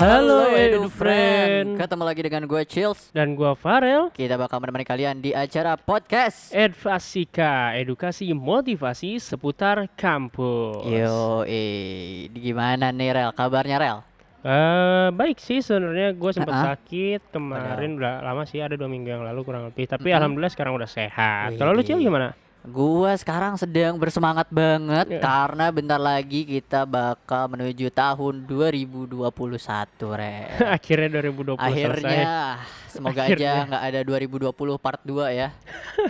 Halo Edu Friend. Ketemu lagi dengan gue Chills. Dan gua Farel. Kita bakal menemani kalian di acara podcast. Edvasika, edukasi motivasi seputar kampus. Yo, eh, gimana nih Rel? Kabarnya Rel? Eh, baik sih sebenarnya. Gue sempat Ah-ah. sakit kemarin udah lama sih ada dua minggu yang lalu kurang lebih. Tapi Mm-mm. alhamdulillah sekarang udah sehat. Kalau lu cil gimana Gua sekarang sedang bersemangat banget Ya. karena bentar lagi kita bakal menuju tahun 2021 Rel. akhirnya 2020 selesai Akhirnya semoga Akhirnya. aja nggak ada 2020 part 2 ya.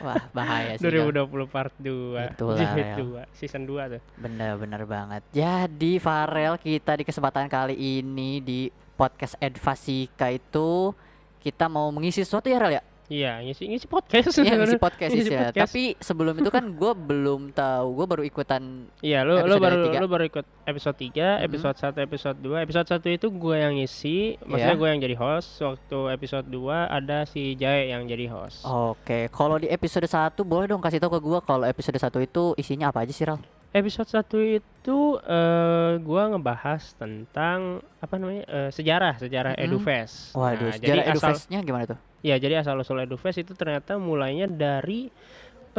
Wah, bahaya sih. Rel. 2020 part 2 Itulah, Jilid Rel. 2 season 2 tuh Bener-bener banget. Jadi Farel kita di kesempatan kali ini di podcast Edvasika itu kita mau mengisi sesuatu ya Rel ya? Iya ngisi ngisi podcast Iya ngisi podcast Ngisi ya. podcast. Tapi sebelum itu kan gue belum tahu. Gue baru ikutan. Iya, lu lu Episode baru lu baru ikut episode 3, episode 1, episode 2. Episode 1 itu gue yang ngisi, maksudnya Iya. gue yang jadi host. Waktu episode 2 ada si Jae yang jadi host. Oke, kalau di episode 1 boleh dong kasih tahu ke gue kalau episode 1 itu isinya apa aja sih Rel? Episode 1 itu eh gua ngebahas tentang apa namanya? eh, sejarah, sejarah Mm-mm. EduFest. Waduh, Nah, sejarah edufestnya gimana tuh? Ya jadi asal usul EduFest itu ternyata mulainya dari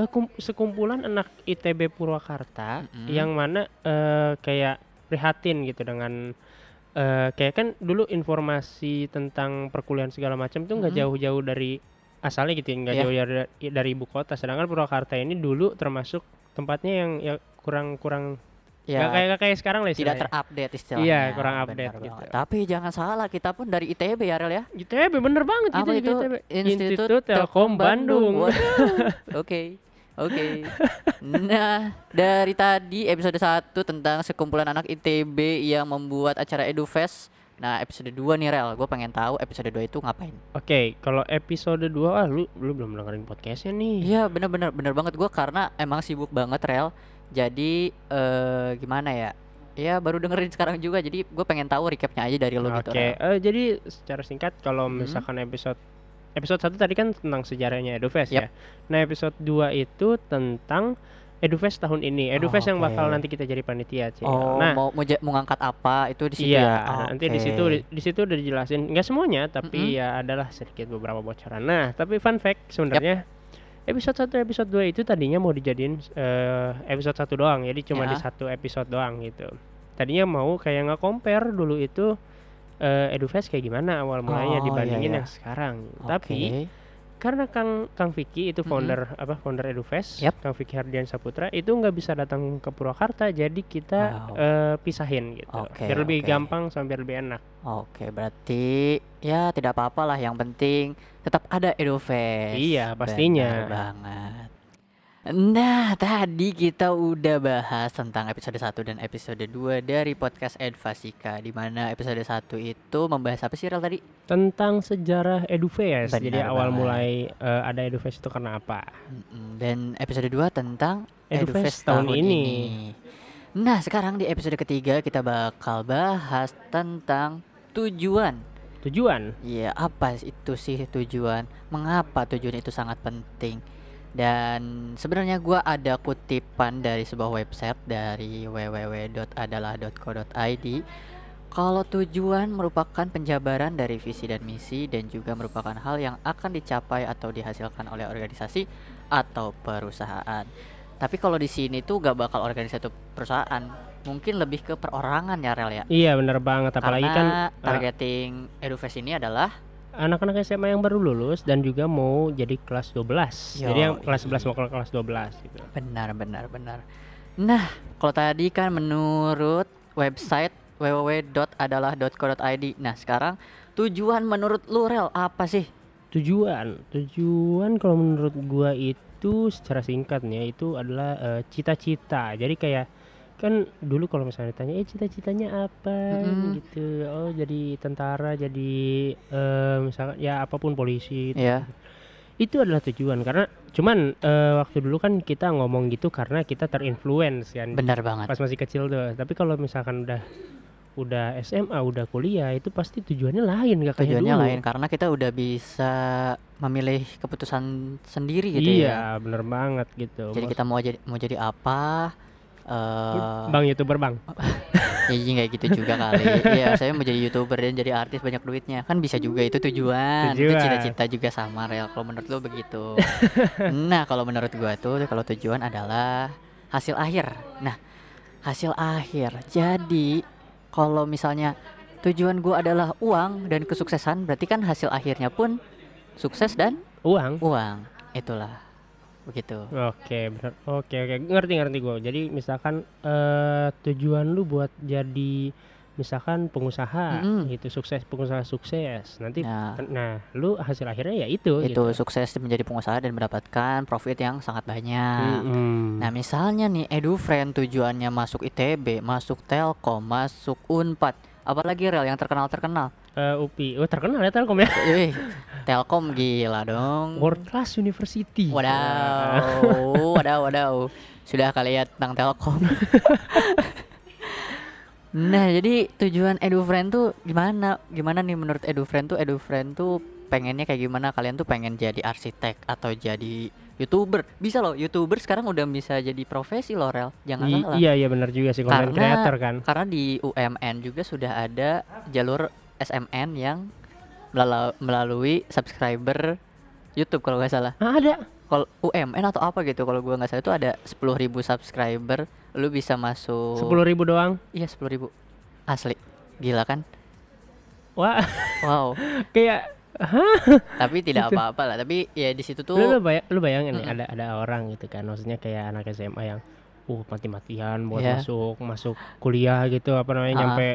kum- sekumpulan anak ITB Purwakarta Mm-mm. yang mana eh, kayak prihatin gitu dengan eh, kayak kan dulu informasi tentang perkuliahan segala macam tuh nggak Mm-mm. jauh-jauh dari asalnya gitu ya, nggak Iya. jauh dari, dari ibu kota sedangkan Purwakarta ini dulu termasuk tempatnya yang ya kurang kurang Ya, nggak kayak nggak kayak sekarang lah tidak terupdate istilahnya. Iya, kurang update gitu. Tapi jangan salah, kita pun dari ITB ya Rel ya. ITB bener banget Apa itu? ITB. Institut Telkom Bandung. Oke. Oke. Nah, dari tadi episode 1 tentang sekumpulan anak ITB yang membuat acara EduFest. Nah, episode 2 nih Rel, gue pengen tahu episode 2 itu ngapain. Oke, kalau episode 2 ah lu lu belum dengerin podcastnya nih. Iya, bener-bener bener banget gue karena emang sibuk banget Rel. Jadi eh gimana ya? Ya baru dengerin sekarang juga, jadi gue pengen tahu recapnya aja dari lo Oke, gitu. Rel. eh, jadi secara singkat kalau Hmm. misalkan episode episode 1 tadi kan tentang sejarahnya EduFest Yap. ya. Nah, episode 2 itu tentang EduFest tahun ini. EduFest yang bakal Oke. nanti kita jadi panitia, Cil. Oh, nah, mau mau, mau ngangkat apa itu di situ iya, ya? nanti di situ Oke. di, di situ udah dijelasin nggak semuanya, tapi Mm-mm. ya adalah sedikit beberapa bocoran. Nah, tapi fun fact sebenarnya episode 1 episode 2 itu tadinya mau dijadiin eh, episode 1 doang. Jadi cuma Ya. di satu episode doang gitu. Tadinya mau kayak nge-compare dulu itu eh, EduFest kayak gimana awal mulanya Oh, iya, dibandingin iya. yang sekarang. Oke. Tapi karena Kang Kang Vicky itu founder apa founder EduFest, Yap. Kang Vicky Hardian Saputra itu nggak bisa datang ke Purwakarta, jadi kita Wow. eh, pisahin gitu. Oke, biar lebih gampang sama biar lebih enak. Oke, berarti ya tidak apa-apa lah. Yang penting tetap ada EduFest. Iya, pastinya. Benar banget. Nah, tadi kita udah bahas tentang episode 1 dan episode 2 dari podcast Edvasika di mana episode 1 itu membahas apa sih Rel tadi? Tentang sejarah EduFest. Jadi Benar awal banget. mulai eh, ada EduFest itu karena apa? Dan episode 2 tentang EduFest tahun ini. Nah, sekarang di episode ketiga kita bakal bahas tentang tujuan Tujuan. Iya, apa itu sih tujuan? Mengapa tujuan itu sangat penting? Dan sebenarnya gua ada kutipan dari sebuah website dari www.adalah.co.id. Kalau tujuan merupakan penjabaran dari visi dan misi dan juga merupakan hal yang akan dicapai atau dihasilkan oleh organisasi atau perusahaan. Tapi kalau di sini tuh gak bakal organisasi atau perusahaan, mungkin lebih ke perorangan ya Rel ya. Iya bener banget. Apalagi kan Karena eh, targeting EduFest ini adalah anak-anak SMA yang baru lulus dan juga mau jadi kelas 12. Jadi yang kelas 11 mau ke kelas 12 gitu. benar benar benar. Nah, kalau tadi kan menurut website www.adalah.co.id. Nah, sekarang tujuan menurut lu Rel apa sih? Tujuan, tujuan kalau menurut gua itu secara singkat nih ya, itu adalah eh, cita-cita. Jadi kayak kan dulu kalau misalnya ditanya eh cita-citanya apa Mm-mm. gitu. Oh, jadi tentara, jadi eh, misalkan ya apa pun polisi. gitu. Iya. Itu adalah tujuan karena cuman eh, waktu dulu kan kita ngomong gitu karena kita terinfluence kan Benar banget. pas masih kecil tuh. Tapi kalau misalkan udah udah SMA, udah kuliah itu pasti tujuannya lain gak kayak Tujuannya dulu. lain karena kita udah bisa memilih keputusan sendiri gitu iya, ya. bener banget gitu. Jadi Maksud- kita mau jadi mau jadi apa? Eh Bang YouTuber Bang. ya nggak gitu juga kali. Iya, saya mau jadi YouTuber dan jadi artis banyak duitnya. Kan bisa juga itu tujuan. Itu Tujuan. cita-cita juga sama real kalau menurut lu begitu. nah, kalau menurut gua tuh kalau tujuan adalah hasil akhir. Nah, hasil akhir. Jadi, kalau misalnya tujuan gua adalah uang dan kesuksesan, berarti kan hasil akhirnya pun sukses dan Uang. uang. Itulah. Begitu. Oke, benar. Oke, oke. Ngerti ngerti gue. Jadi misalkan eh tujuan lu buat jadi misalkan pengusaha Mm-mm. itu sukses pengusaha sukses. Nanti Nah, nah, lu hasil akhirnya ya itu itu gitu. sukses menjadi pengusaha dan mendapatkan profit yang sangat banyak. Mm-mm. Nah misalnya nih EduFriend tujuannya masuk ITB, masuk Telkom, masuk Unpad, apalagi rel yang terkenal-terkenal. Eh, UPI. Oh, terkenal ya Telkom ya. Wih, Telkom gila dong. World Class University. Wadaw, wadaw, wadaw. Sudah kali ya tentang Telkom. nah jadi tujuan EduFriend tuh gimana? Gimana nih menurut EduFriend tuh? EduFriend tuh pengennya kayak gimana? Kalian tuh pengen jadi arsitek atau jadi youtuber? Bisa loh, youtuber sekarang udah bisa jadi profesi loh rel. Jangan I- salah. iya iya benar juga sih Karena- creator kan. Karena di UMN juga sudah ada jalur SMN yang melalui subscriber YouTube kalau nggak salah. Ah, ada. Kalau UMN atau apa gitu kalau gua nggak salah itu ada 10.000 subscriber, lu bisa masuk. Sepuluh ribu doang. Iya 10.000 Asli. Gila kan? Wah, Wow. kayak Tapi tidak apa-apa lah. Tapi ya di situ lu, lu, tuh baya- lu bayangin Mm-mm. ada ada orang gitu kan. Maksudnya kayak anak SMA yang uh mati-matian buat Iya. masuk masuk kuliah gitu apa namanya Ah. nyampe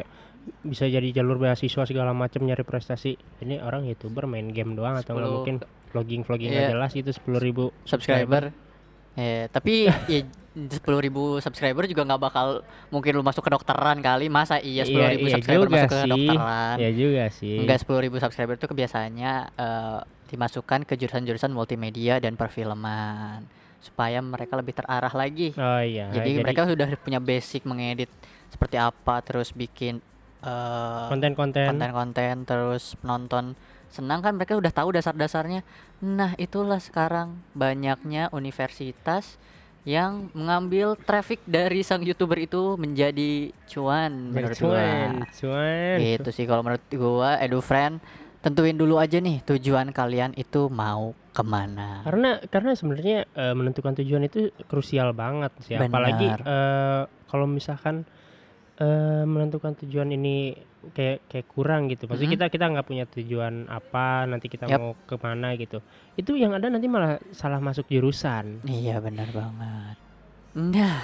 bisa jadi jalur beasiswa segala macam nyari prestasi. Ini orang YouTuber main game doang atau nggak 10 mungkin vlogging vlogging Iya. nggak jelas itu sepuluh ribu subscriber. Ya, tapi ya 10.000 subscriber juga nggak bakal mungkin lu masuk ke dokteran kali. Masa iya 10.000 iya subscriber juga masuk ke sih. kedokteran? Ya juga sih. Enggak 10.000 subscriber itu kebiasaannya eh, dimasukkan ke jurusan-jurusan multimedia dan perfilman supaya mereka lebih terarah lagi. Oh iya. jadi, mereka sudah punya basic mengedit seperti apa, terus bikin eh, konten-konten konten-konten, terus penonton senang kan mereka udah tahu dasar-dasarnya. Nah, itulah sekarang banyaknya universitas yang mengambil traffic dari sang youtuber itu menjadi cuan menurut gua. cuan, cuan. Gitu sih kalau menurut gua EduFriend tentuin dulu aja nih tujuan kalian itu mau ke mana. Karena karena sebenarnya eh, menentukan tujuan itu krusial banget sih. Apalagi Benar. eh, kalau misalkan eh, menentukan tujuan ini kayak kayak kurang gitu. Maksudnya Mhm. kita kita nggak punya tujuan apa, nanti kita Yap. mau ke mana gitu. Itu yang ada nanti malah salah masuk jurusan. Iya benar banget. Nah,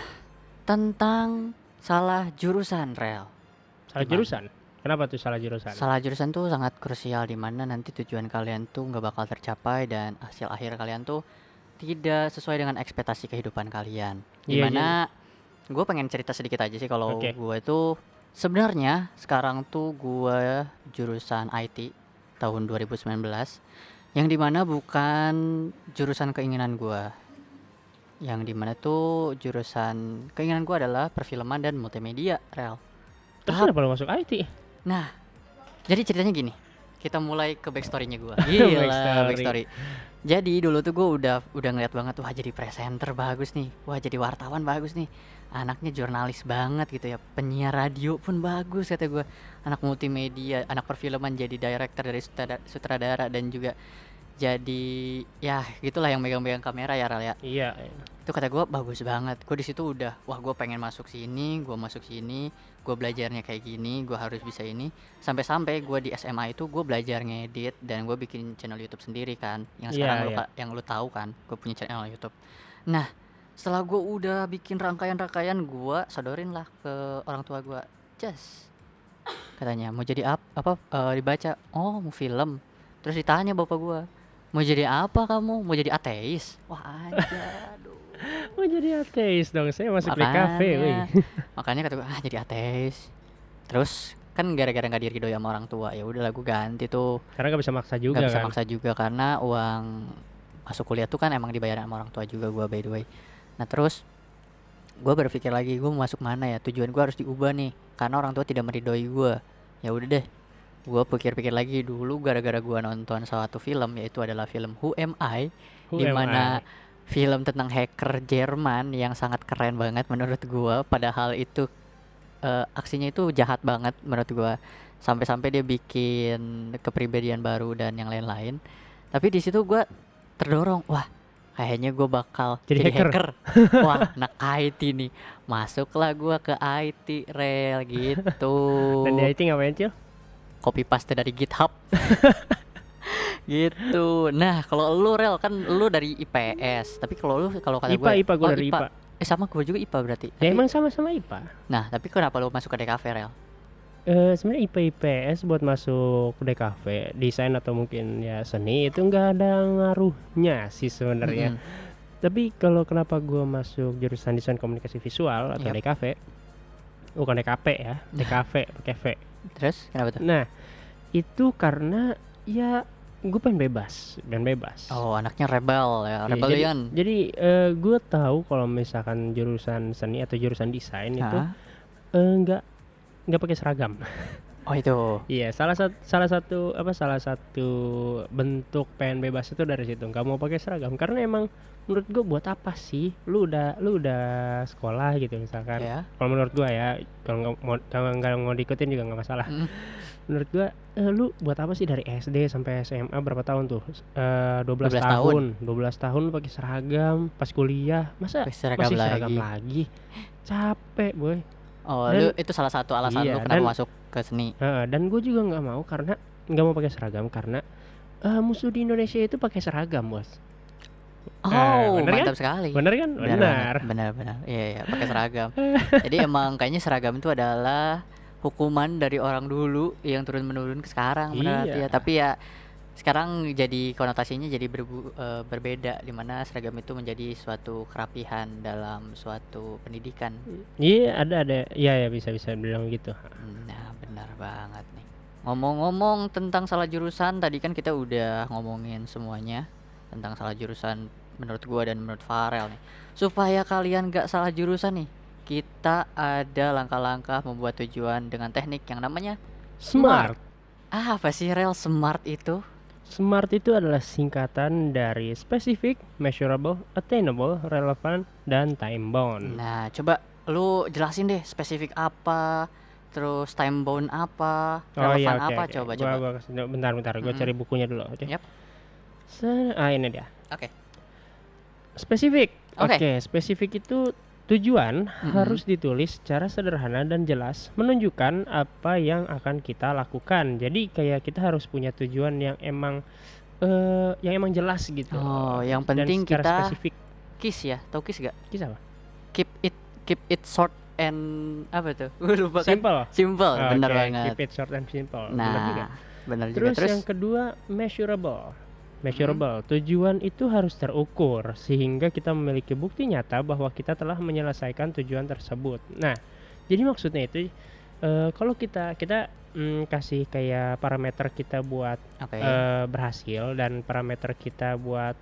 tentang salah jurusan rel. Salah Gimana? jurusan. Kenapa tuh salah jurusan? Salah jurusan tuh sangat krusial di mana nanti tujuan kalian tuh nggak bakal tercapai dan hasil akhir kalian tuh tidak sesuai dengan ekspektasi kehidupan kalian. Iya, Di mana gue pengen cerita sedikit aja sih kalau Oke. gue itu sebenarnya sekarang tuh gue jurusan IT tahun 2019 yang di mana bukan jurusan keinginan gue yang di mana tuh jurusan keinginan gue adalah perfilman dan multimedia rel Terus kenapa lu masuk IT? Nah, jadi ceritanya gini. Kita mulai ke backstory-nya gua. Gila, Backstory. backstory. Jadi dulu tuh gua udah udah ngeliat banget wah jadi presenter bagus nih. Wah jadi wartawan bagus nih. Anaknya jurnalis banget gitu ya. Penyiar radio pun bagus kata gua. Anak multimedia, anak perfilman jadi director dari sutradara, sutradara dan juga jadi ya gitulah yang megang-megang kamera ya Ral ya Iya. Itu kata gue bagus banget. Gue di situ udah wah gue pengen masuk sini gue masuk sini gue belajarnya kayak gini gue harus bisa ini. Sampai-sampai gue di SMA itu gue belajar ngedit dan gue bikin channel YouTube sendiri kan yang Iya, sekarang lu iya. ka- yang lu tahu kan gue punya channel YouTube. Nah setelah gue udah bikin rangkaian-rangkaian gue sodorin lah ke orang tua gue just katanya mau jadi ap- apa eh, dibaca? Oh mau film. Terus ditanya bapak gue mau jadi apa kamu? Mau jadi ateis? Wah aja Oh jadi ateis dong. Saya masuk di kafe, wih. makanya kata gue ah jadi ateis terus kan gara-gara nggak diridoi sama orang tua ya udah gue ganti tuh Karena nggak bisa maksa juga nggak bisa kan. maksa juga karena uang masuk kuliah tuh kan emang dibayar sama orang tua juga gue by the way nah terus gue berpikir lagi gue mau masuk mana ya tujuan gue harus diubah nih karena orang tua tidak meridoi gue ya udah deh gue pikir-pikir lagi dulu gara-gara gue nonton suatu film yaitu adalah film Who Am I di mana? Film tentang hacker Jerman yang sangat keren banget menurut gua. Padahal itu eh, aksinya itu jahat banget menurut gua. Sampai-sampai dia bikin kepribadian baru dan yang lain-lain. Tapi di situ gua terdorong wah kayaknya gua bakal Jadi jadi, hacker, wah anak IT nih. Masuklah gua ke IT rel gitu. Dan di IT ngapain Cil? copy paste dari GitHub gitu nah kalau lu rel kan lu dari IPS tapi kalau lu kalau kata IPA, gue IPA gue dari IPA. eh sama gue juga IPA berarti Ya Tapi- emang sama-sama IPA. nah tapi kenapa lu masuk ke DKV rel Eh sebenarnya IPA IPS buat masuk DKV desain atau mungkin ya seni itu nggak ada ngaruhnya sih sebenarnya. Mm-mm. Tapi kalau kenapa gua masuk jurusan desain komunikasi visual atau Yap. DKV, bukan DKP ya, DKV pakai V. terus kenapa tuh Nah itu karena ya gue pengen bebas dan bebas. oh anaknya rebel Iya, ya rebellion Jadi eh, gue tahu kalau misalkan jurusan seni atau jurusan desain itu Hah? eh, nggak nggak pakai seragam. oh itu Iya, salah satu salah satu apa salah satu bentuk pengen bebas itu dari situ. nggak mau pakai seragam karena emang menurut gue buat apa sih? Lu udah lu udah sekolah gitu misalkan. ya Kalau menurut gua ya, kalau nggak mau kalau mau diikutin juga nggak masalah. Mm. Menurut gua eh, lu buat apa sih dari SD sampai SMA berapa tahun tuh? Eh 12, 12 tahun. 12 tahun lu pakai seragam, pas kuliah masa Pakai seragam masih seragam lagi? Capek, boy. oh Dan- lu itu salah satu alasan Iya, lu kenapa dan- masuk ke seni Heeh, dan gue juga nggak mau karena nggak mau pakai seragam karena eh, musuh di Indonesia itu pakai seragam bos oh bener kan? mantap sekali bener kan Benar, benar benar, benar. Iya, iya, pakai seragam. Jadi emang kayaknya seragam itu adalah hukuman dari orang dulu yang turun menurun ke sekarang, benar Iya. ya. Tapi ya sekarang jadi konotasinya jadi berbu- eh, berbeda di mana seragam itu menjadi suatu kerapihan dalam suatu pendidikan. iya ada ada iya ya bisa bisa bilang gitu Nah, benar banget nih. Ngomong-ngomong tentang salah jurusan, tadi kan kita udah ngomongin semuanya tentang salah jurusan menurut gua dan menurut Farel nih. Supaya kalian gak salah jurusan nih, kita ada langkah-langkah membuat tujuan dengan teknik yang namanya smart ah, apa sih rel smart itu? smart itu adalah singkatan dari specific measurable attainable relevant dan time bound Nah, coba lu jelasin deh spesifik apa, terus time bound apa, Oh iya relevan oke. apa oke. coba Gua- coba. gua bentar bentar gue Mm-mm. cari bukunya dulu oke. Yap. Se- ah ini dia. Oke. Spesifik. Oke. Oke, spesifik itu tujuan Mm-mm. harus ditulis secara sederhana dan jelas menunjukkan apa yang akan kita lakukan. Jadi kayak kita harus punya tujuan yang emang eh yang emang jelas gitu. Oh, yang penting kita spesifik. kiss ya, tau kiss gak? Kisah apa? keep it keep it short and apa tuh lupa kan Simple. simple Oke, benar banget Keep it short and simple. Benar juga. nah benar juga Terus, terus yang kedua measurable. Measurable. Tujuan itu harus terukur sehingga kita memiliki bukti nyata bahwa kita telah menyelesaikan tujuan tersebut. Nah, jadi maksudnya itu eh, kalau kita kita mm, kasih kayak parameter kita buat oke eh, berhasil dan parameter kita buat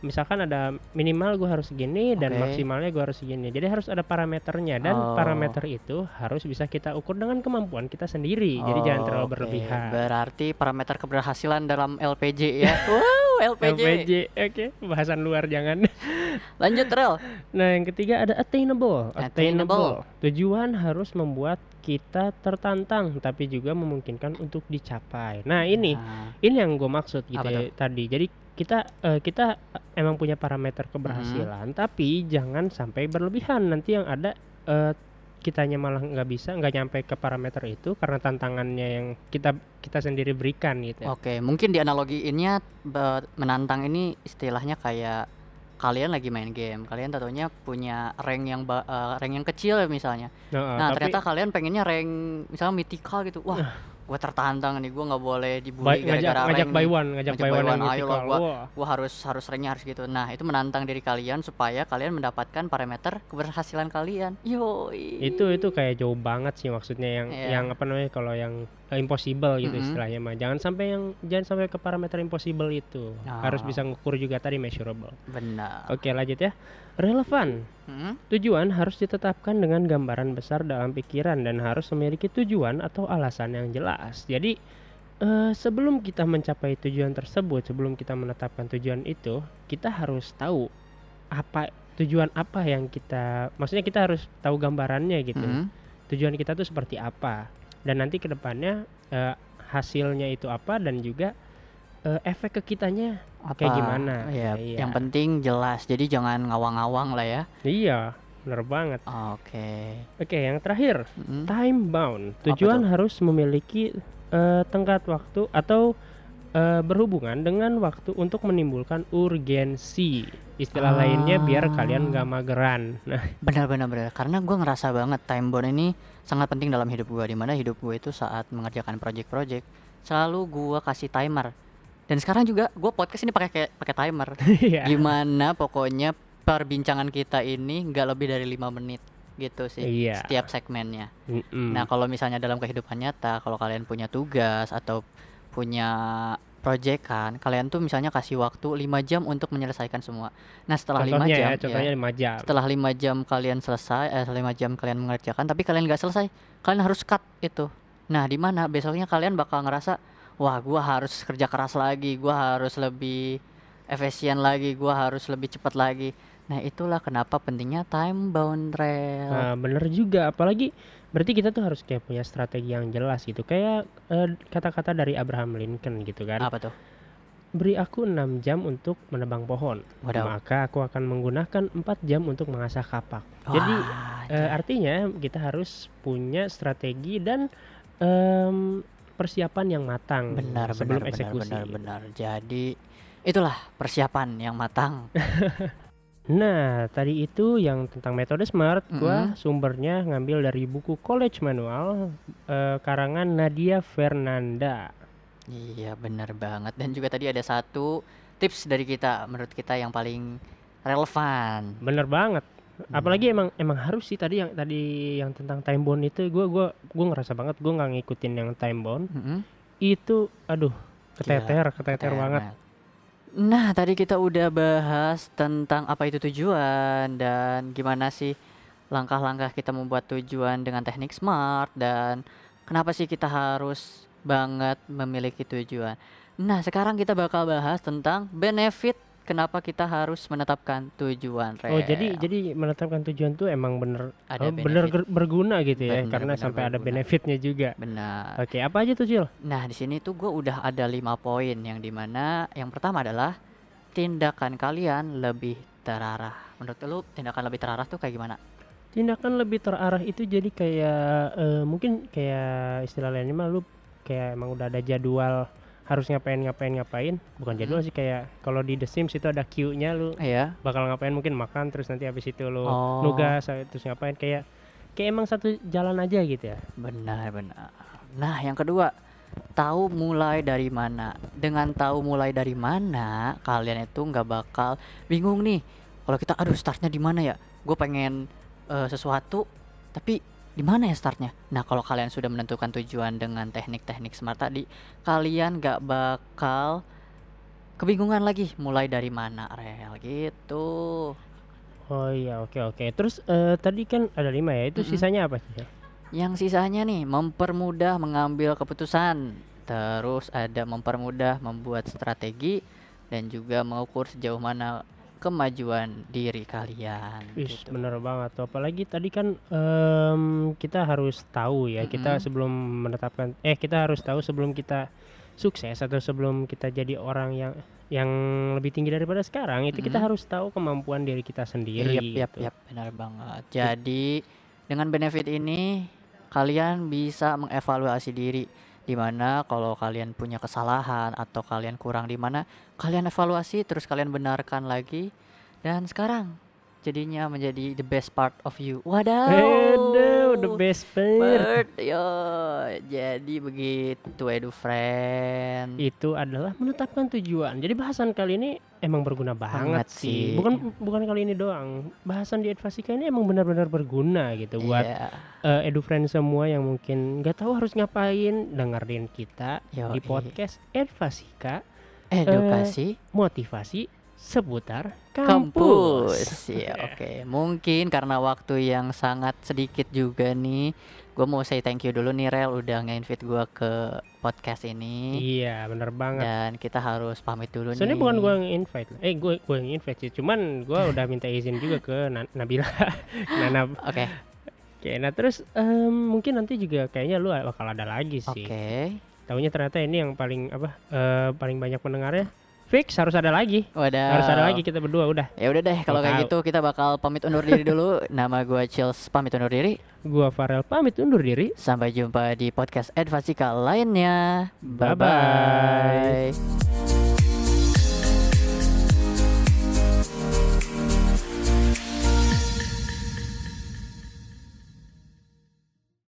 misalkan ada minimal gue harus segini dan Oke. maksimalnya gue harus segini. Jadi harus ada parameternya dan Oh. parameter itu harus bisa kita ukur dengan kemampuan kita sendiri. Jadi jangan terlalu Oke, berlebihan. berarti parameter keberhasilan dalam LPJ ya wow LPJ, LPJ, oke, bahasan luar jangan. lanjut rel Nah, yang ketiga ada attainable. Attainable. Tujuan harus membuat kita tertantang, tapi juga memungkinkan untuk dicapai. Nah, ini, Nah, ini yang gue maksud gitu Apa ya, tadi. Jadi kita eh, kita emang punya parameter keberhasilan, Mm-hmm. tapi jangan sampai berlebihan. Nanti yang ada eh, kitanya malah nggak bisa, nggak nyampe ke parameter itu karena tantangannya yang kita kita sendiri berikan gitu. ya. oke mungkin di analogiinnya menantang ini istilahnya kayak kalian lagi main game kalian tentunya punya rank yang ba- eh, rank yang kecil misalnya Nah, Nah, ternyata kalian pengennya rank misalnya mythical gitu. Wah, gua tertantang nih, gua nggak boleh dibully ngajak gara-gara ngajak rank by one, ngajak, Ngajak by by one, yang one, ayo lah, Wah. Gua harus harus ranknya harus gitu. Nah, itu menantang diri kalian supaya kalian mendapatkan parameter keberhasilan kalian. Yo. itu itu kayak jauh banget sih maksudnya yang Iya. yang apa namanya kalau yang eh, impossible gitu Mm-mm. istilahnya mah jangan sampai yang jangan sampai ke parameter impossible itu harus Oh. bisa ngukur juga tadi measurable benar. oke lanjut ya relevan Hmm? tujuan harus ditetapkan dengan gambaran besar dalam pikiran dan harus memiliki tujuan atau alasan yang jelas jadi eh, sebelum kita mencapai tujuan tersebut sebelum kita menetapkan tujuan itu kita harus tahu apa tujuan apa yang kita maksudnya kita harus tahu gambarannya gitu. Mm. Tujuan kita tuh seperti apa dan nanti ke depannya eh, hasilnya itu apa dan juga eh, efek ke kitanya kayak Apa? gimana. Iya, Iya. yang penting jelas. Jadi jangan ngawang-ngawang lah ya. Iya, bener banget. Oke. Oke, yang terakhir Mm. time bound. Tujuan harus memiliki eh, tenggat waktu atau eh, berhubungan dengan waktu untuk menimbulkan urgensi. Istilah lainnya biar kalian Ah. nggak mageran. Nah, Benar-benar benar. Karena gue ngerasa banget time bound ini sangat penting dalam hidup gue. Di mana hidup gue itu saat mengerjakan project-project selalu gue kasih timer. Dan sekarang juga gue podcast ini pakai kayak pakai timer. iya. Gimana pokoknya perbincangan kita ini nggak lebih dari lima menit gitu sih. Iya. Setiap segmennya. Mm-mm. Nah, kalau misalnya dalam kehidupan nyata, kalau kalian punya tugas atau punya project kan, kalian tuh misalnya kasih waktu 5 jam untuk menyelesaikan semua. Nah, setelah 5 contohnya jam ya, contohnya ya, 5 jam. setelah 5 jam kalian selesai, eh 5 jam kalian mengerjakan tapi kalian nggak selesai, kalian harus cut itu. Nah, di mana besoknya kalian bakal ngerasa, wah, gua harus kerja keras lagi, gua harus lebih efisien lagi, gua harus lebih cepat lagi. Nah, itulah kenapa pentingnya time bound rel. Nah, bener juga apalagi berarti kita tuh harus kayak punya strategi yang jelas gitu. Kayak eh, kata-kata dari Abraham Lincoln gitu kan. Apa tuh? Beri aku 6 jam untuk menebang pohon, Wadaw. maka aku akan menggunakan 4 jam untuk mengasah kapak. Jadi Wah, Eh, artinya kita harus punya strategi dan persiapan yang matang benar sebelum benar, eksekusi. benar benar benar jadi itulah persiapan yang matang Nah, tadi itu yang tentang metode SMART, gua Mm-mm. sumbernya ngambil dari buku College Manual eh, karangan Nadia Fernanda. iya benar banget dan juga tadi ada satu tips dari kita menurut kita yang paling relevan Bener banget. Hmm. Apalagi emang emang harus sih tadi yang tadi yang tentang time bound itu gua gua gua ngerasa banget gua nggak ngikutin yang time bound. Mm-mm. Itu aduh, keteter, keteter Keren banget. Nah, tadi kita udah bahas tentang apa itu tujuan dan gimana sih langkah-langkah kita membuat tujuan dengan teknik SMART dan kenapa sih kita harus banget memiliki tujuan. Nah, sekarang kita bakal bahas tentang benefit kenapa kita harus menetapkan tujuan. Oh, jadi jadi menetapkan tujuan tuh emang bener Ada oh, bener berguna gitu ya Bener, karena bener sampai ada berguna. benefitnya juga. benar. Oke, apa aja tuh, Cil? Nah, di sini tuh gue udah ada lima poin yang di mana yang pertama adalah tindakan kalian lebih terarah. Menurut lu tindakan lebih terarah tuh kayak gimana? Tindakan lebih terarah itu jadi kayak eh, mungkin kayak istilah lainnya mah lu kayak emang udah ada jadwal harus ngapain ngapain ngapain bukan Mhm. jadwal sih kayak kalau di The Sims itu ada queue-nya lu Iya. bakal ngapain mungkin makan terus nanti habis itu lu Oh. nugas terus ngapain kayak kayak emang satu jalan aja gitu ya Benar, benar. Nah, yang kedua, tahu mulai dari mana. Dengan tahu mulai dari mana, kalian itu nggak bakal bingung nih. Kalau kita, aduh startnya di mana ya? Gue pengen eh, sesuatu, tapi di mana ya startnya? Nah, kalau kalian sudah menentukan tujuan dengan teknik-teknik smart tadi, kalian nggak bakal kebingungan lagi mulai dari mana rel gitu. oh iya oke oke terus eh, tadi kan ada lima ya itu Mm-mm. sisanya apa sih Yang sisanya nih mempermudah mengambil keputusan, terus ada mempermudah membuat strategi dan juga mengukur sejauh mana kemajuan diri kalian. Wis gitu. bener banget tuh. apalagi tadi kan em, kita harus tahu ya kita Mm-mm. sebelum menetapkan eh kita harus tahu sebelum kita sukses atau sebelum kita jadi orang yang yang lebih tinggi daripada sekarang itu kita Mm-mm. harus tahu kemampuan diri kita sendiri Yap, yap, gitu. yap, benar banget. Jadi dengan benefit ini kalian bisa mengevaluasi diri di mana kalau kalian punya kesalahan atau kalian kurang di mana kalian evaluasi terus kalian benarkan lagi. Dan sekarang jadinya menjadi the best part of you. Wadaw. Aduh, the best part. Bird, yo. Jadi begitu edu friend. Itu adalah menetapkan tujuan. Jadi bahasan kali ini emang berguna banget, Banget sih. sih. Bukan bukan kali ini doang. Bahasan di Advasika ini emang benar-benar berguna gitu buat Iya. eh, edu friend semua yang mungkin nggak tahu harus ngapain dengerin kita di Yoi. podcast Advasika edukasi motivasi seputar kampus. kampus. Ya, oke. Mungkin karena waktu yang sangat sedikit juga nih, gue mau say thank you dulu nih Rel udah nge-invite gue ke podcast ini. Iya, bener banget. Dan kita harus pamit dulu Soalnya nih. bukan gua yang invite. Eh, gue gue yang invite sih. Cuman gua udah minta izin juga ke Na- Nabila. Nana. Oke, Oke, nah terus em, mungkin nanti juga kayaknya lu bakal ada lagi oke. sih. Taunya ternyata ini yang paling apa? eh, paling banyak pendengarnya. Fix harus ada lagi. Wadah. Harus ada lagi kita berdua udah. Ya udah deh, kalau Gua kayak gitu kita bakal pamit undur diri dulu. Nama gue Chills pamit undur diri. Gua Farel pamit undur diri. Sampai jumpa di podcast Advasika lainnya. Bye-bye. Bye bye.